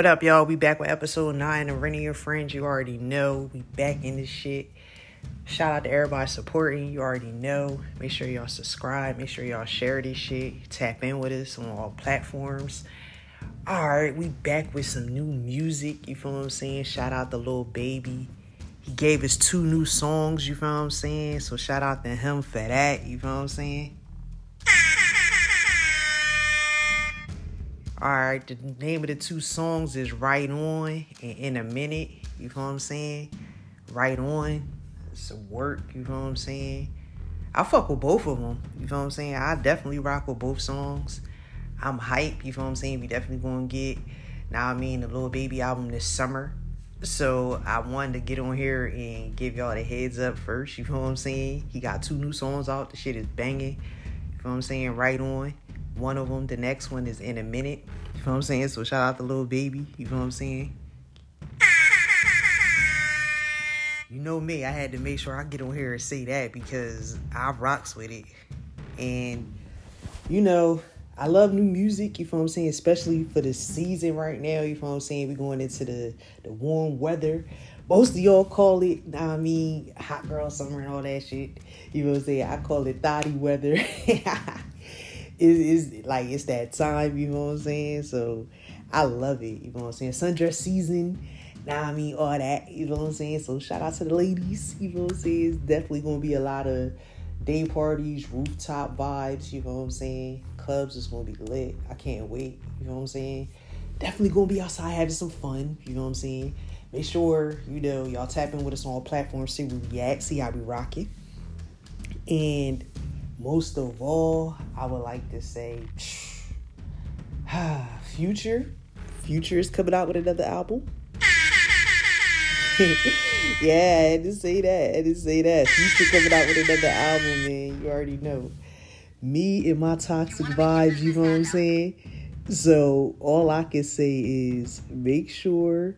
What up, y'all? We back with episode 9 of Renny and Friends. You already know. We back in this shit. Shout out to everybody supporting. You already know. Make sure y'all subscribe. Make sure y'all share this shit. Tap in with us on all platforms. Alright, we back with some new music. You feel what I'm saying? Shout out to Lil Baby. He gave us two new songs, you feel what I'm saying? So shout out to him for that, you feel what I'm saying? Alright, the name of the two songs is Right On and In a Minute. You feel what I'm saying? Right On. It's a work, you feel what I'm saying? I fuck with both of them. You feel what I'm saying? I definitely rock with both songs. I'm hype, you feel what I'm saying? We definitely gonna get now I mean the Lil Baby album this summer. So I wanted to get on here and give y'all the heads up first, you feel what I'm saying? He got two new songs out, the shit is banging. You feel what I'm saying? Right on. One of them, the next one is in a minute. You know what I'm saying? So shout out to Lil Baby. You know what I'm saying? You know me, I had to make sure I get on here and say that because I rocks with it. And you know, I love new music, you feel what I'm saying, especially for the season right now, you feel what I'm saying? We're going into the, the warm weather. Most of y'all call it, I mean, hot girl summer and all that shit. You know what I'm saying? I call it thotty weather. it's, like it's that time, you know what I'm saying? So I love it, you know what I'm saying? Sundress season, now I mean all that, you know what I'm saying? So shout out to the ladies, you know what I'm saying? It's definitely gonna be a lot of day parties, rooftop vibes, you know what I'm saying? Clubs is gonna be lit. I can't wait, you know what I'm saying? Definitely gonna be outside having some fun, you know what I'm saying? Make sure, you know, y'all tap in with us on all platforms, see we at, see how we rock it. And most of all, I would like to say, Future. Future is coming out with another album. yeah, I had to say that. I had to say that. Future coming out with another album, man. You already know. Me and my toxic vibes, you know what I'm saying? So all I can say is make sure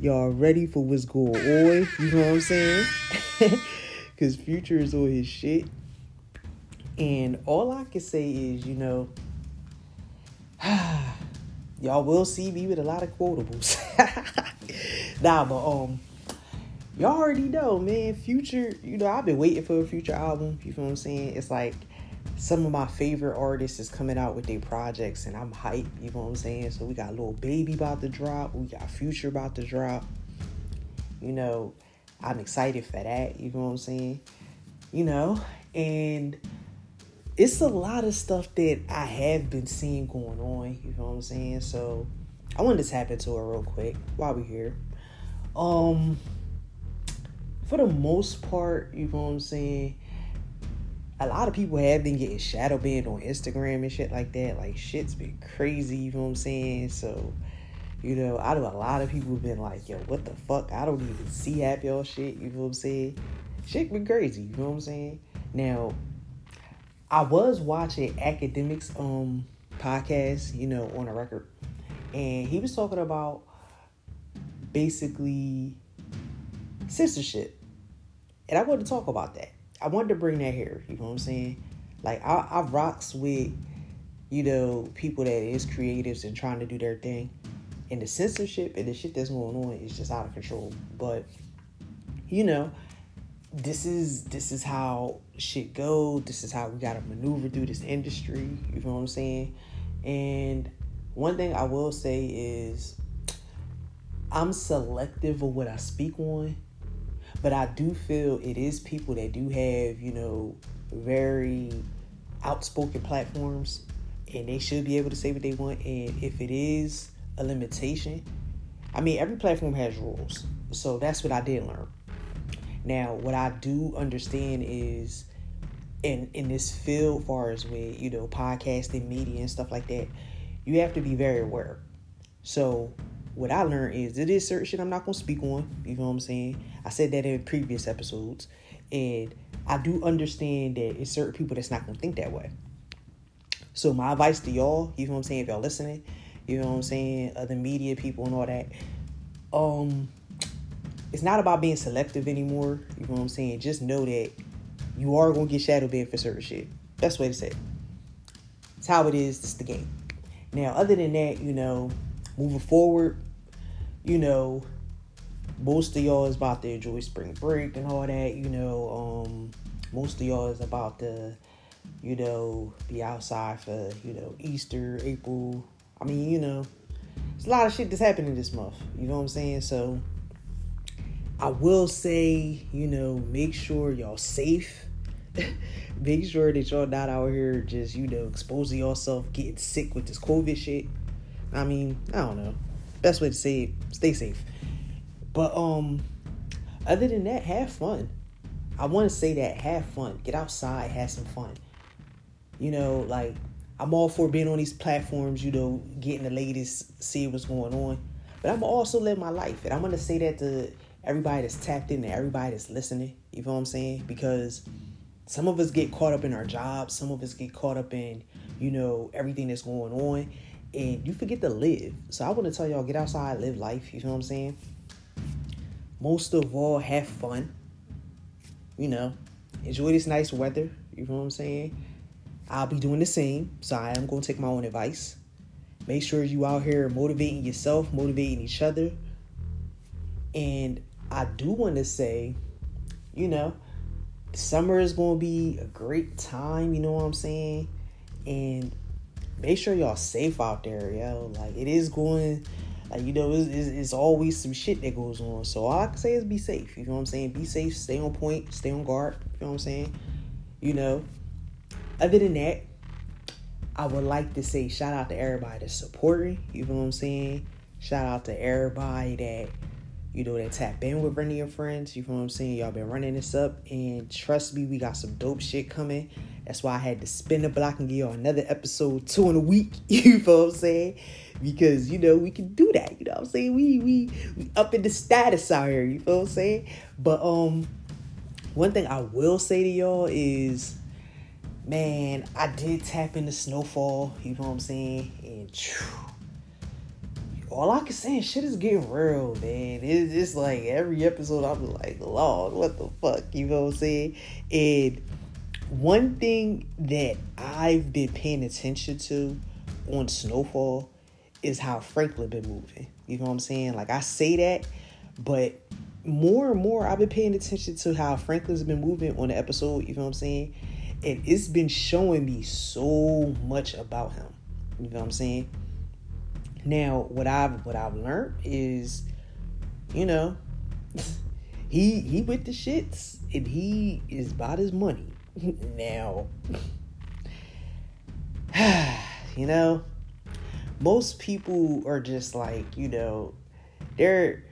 y'all ready for what's going on. You know what I'm saying? Cause Future is on his shit. And all I can say is, you know, y'all will see me with a lot of quotables. nah, but um, y'all already know, man. Future, you know, I've been waiting for a future album. You feel what I'm saying? It's like some of my favorite artists is coming out with their projects, and I'm hyped. You know what I'm saying? So we got Lil Baby about to drop. We got Future about to drop. You know, I'm excited for that. You know what I'm saying? You know, and it's a lot of stuff that I have been seeing going on. You know what I'm saying? So I wanted to tap into it real quick while we're here. Um, for the most part, you know what I'm saying. A lot of people have been getting shadow banned on Instagram and shit like that. Like shit's been crazy. You know what I'm saying? So, you know, I know a lot of people have been like, "Yo, what the fuck? I don't even see half y'all shit." You know what I'm saying? Shit been crazy. You know what I'm saying? Now, I was watching Akademiks um podcast, you know, on a record, and he was talking about basically censorship, and I wanted to talk about that. I wanted to bring that here. You know what I'm saying? Like I, I rocks with you know people that is creatives and trying to do their thing, and the censorship and the shit that's going on is just out of control. But you know, this is this is how shit go. This is how we gotta maneuver through this industry. You know what I'm saying? And one thing I will say is I'm selective of what I speak on, but I do feel it is people that do have, you know, very outspoken platforms and they should be able to say what they want. And if it is a limitation, I mean, every platform has rules. So that's what I did learn. Now, what I do understand is in in this field, far as with you know podcasting, media, and stuff like that, you have to be very aware. So, what I learned is it is certain shit I'm not gonna speak on. You know what I'm saying? I said that in previous episodes, and I do understand that it's certain people that's not gonna think that way. So my advice to y'all, you know what I'm saying, if y'all listening, you know what I'm saying, other media people and all that, um, it's not about being selective anymore. You know what I'm saying? Just know that you are gonna get shadow banned for certain shit. The way to say it. It's how it is. It's the game. Now, other than that, you know, moving forward, you know, most of y'all is about to enjoy spring break and all that, you know, um, most of y'all is about to, you know, be outside for, you know, Easter, April. I mean, you know, it's a lot of shit that's happening this month. You know what I'm saying? So I will say, you know, make sure y'all safe. make sure that y'all not out here just, you know, exposing yourself, getting sick with this COVID shit. I mean, I don't know. Best way to say it, stay safe. But um other than that, have fun. I want to say that have fun. Get outside, have some fun. You know, like I'm all for being on these platforms, you know, getting the latest, see what's going on. But I'm also live my life. And I'm gonna say that to everybody that's tapped in everybody that's listening. You know what I'm saying? Because some of us get caught up in our jobs, some of us get caught up in, you know, everything that's going on, and you forget to live. So I want to tell y'all, get outside, live life. You know what I'm saying? Most of all, have fun. You know, enjoy this nice weather. You know what I'm saying? I'll be doing the same. So I am going to take my own advice. Make sure you out here motivating yourself, motivating each other. And I do want to say, you know, summer is going to be a great time, you know what I'm saying? And make sure y'all safe out there, yo. Like it is going like you know, it's, it's, it's, always some shit that goes on. So all I can say is be safe. You know what I'm saying? Be safe, stay on point, stay on guard. You know what I'm saying? You know. Other than that, I would like to say shout out to everybody that's supporting. You know what I'm saying? Shout out to everybody that you know, that tap in with of your friends. You know what I'm saying? Y'all been running this up, and trust me, we got some dope shit coming. That's why I had to spin the block and give y'all another episode two in a week. You know what I'm saying? Because you know we can do that. You know what I'm saying? We we we up in the status out here. You know what I'm saying? But um, one thing I will say to y'all is, man, I did tap into snowfall. You know what I'm saying? And. Phew, all I can say is shit is getting real, man. It's just like every episode I'm like, Lord, what the fuck? You know what I'm saying? And one thing that I've been paying attention to on Snowfall is how Franklin been moving. You know what I'm saying? Like I say that, but more and more I've been paying attention to how Franklin's been moving on the episode, you know what I'm saying? And it's been showing me so much about him. You know what I'm saying? Now, what I've what I've learned is, you know, he he with the shits and he is about his money. now, you know, most people are just like, you know, they're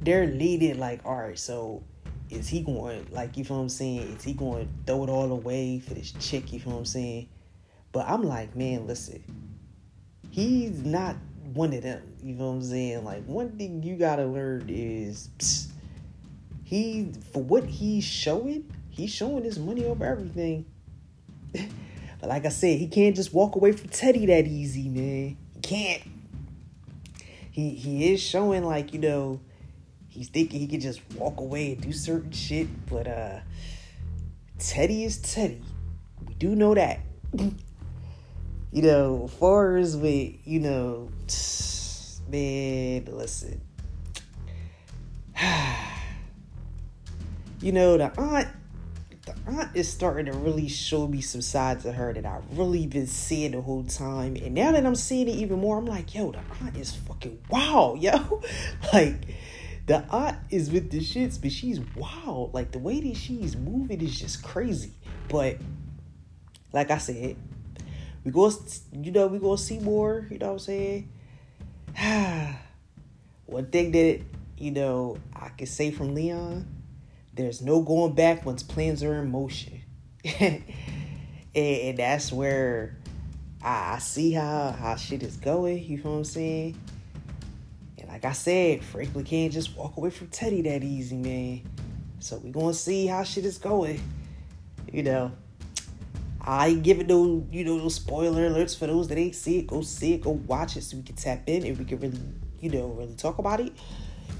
they're leading like, all right, so is he going like you what I'm saying? Is he going to throw it all away for this chick? You what I'm saying? But I'm like, man, listen, he's not one of them. You know what I'm saying? Like one thing you gotta learn is psst, he for what he's showing, he's showing his money over everything. but like I said, he can't just walk away from Teddy that easy, man. He can't. He he is showing like, you know, he's thinking he could just walk away and do certain shit, but uh Teddy is Teddy. We do know that. you know, as with, you know, man, listen. you know, the aunt, the aunt is starting to really show me some sides of her that I've really been seeing the whole time. And now that I'm seeing it even more, I'm like, yo, the aunt is fucking wow, yo. like, the aunt is with the shits, but she's wild. Like, the way that she's moving is just crazy. But, like I said, we go, you know, we gonna see more. You know what I'm saying? One thing that you know I can say from Leon, there's no going back once plans are in motion, and, and, that's where I, see how how shit is going. You know what I'm saying? And like I said, Franklin can't just walk away from Teddy that easy, man. So we gonna see how shit is going. You know. I give it no, you know, no spoiler alerts for those that ain't see it. Go see it, go watch it so we can tap in and we can really, you know, really talk about it.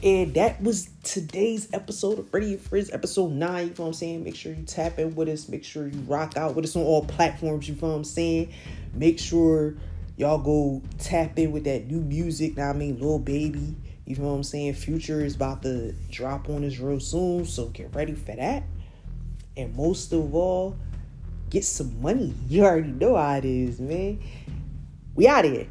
And that was today's episode of Renny and Friends, episode 9. You know what I'm saying? Make sure you tap in with us. Make sure you rock out with us on all platforms. You know what I'm saying? Make sure y'all go tap in with that new music. Now I mean, Lil Baby. You know what I'm saying? Future is about to drop on us real soon, so get ready for that. And most of all, get some money. You already know how it is, man. We out of here.